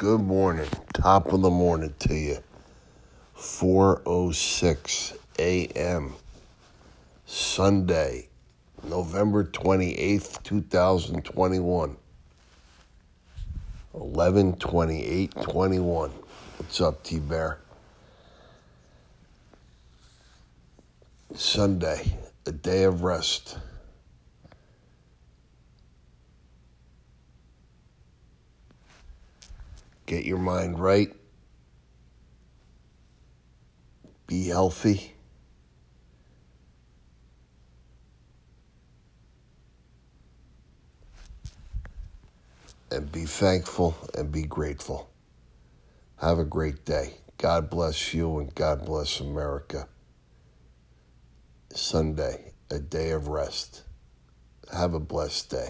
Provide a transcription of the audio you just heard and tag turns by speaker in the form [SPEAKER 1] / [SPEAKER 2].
[SPEAKER 1] Good morning. Top of the morning to you. 4:06 a.m. Sunday, November 28th, 2021. 11 28 21. What's up, T Bear? Sunday, a day of rest. Get your mind right. Be healthy. And be thankful and be grateful. Have a great day. God bless you and God bless America. Sunday, a day of rest. Have a blessed day.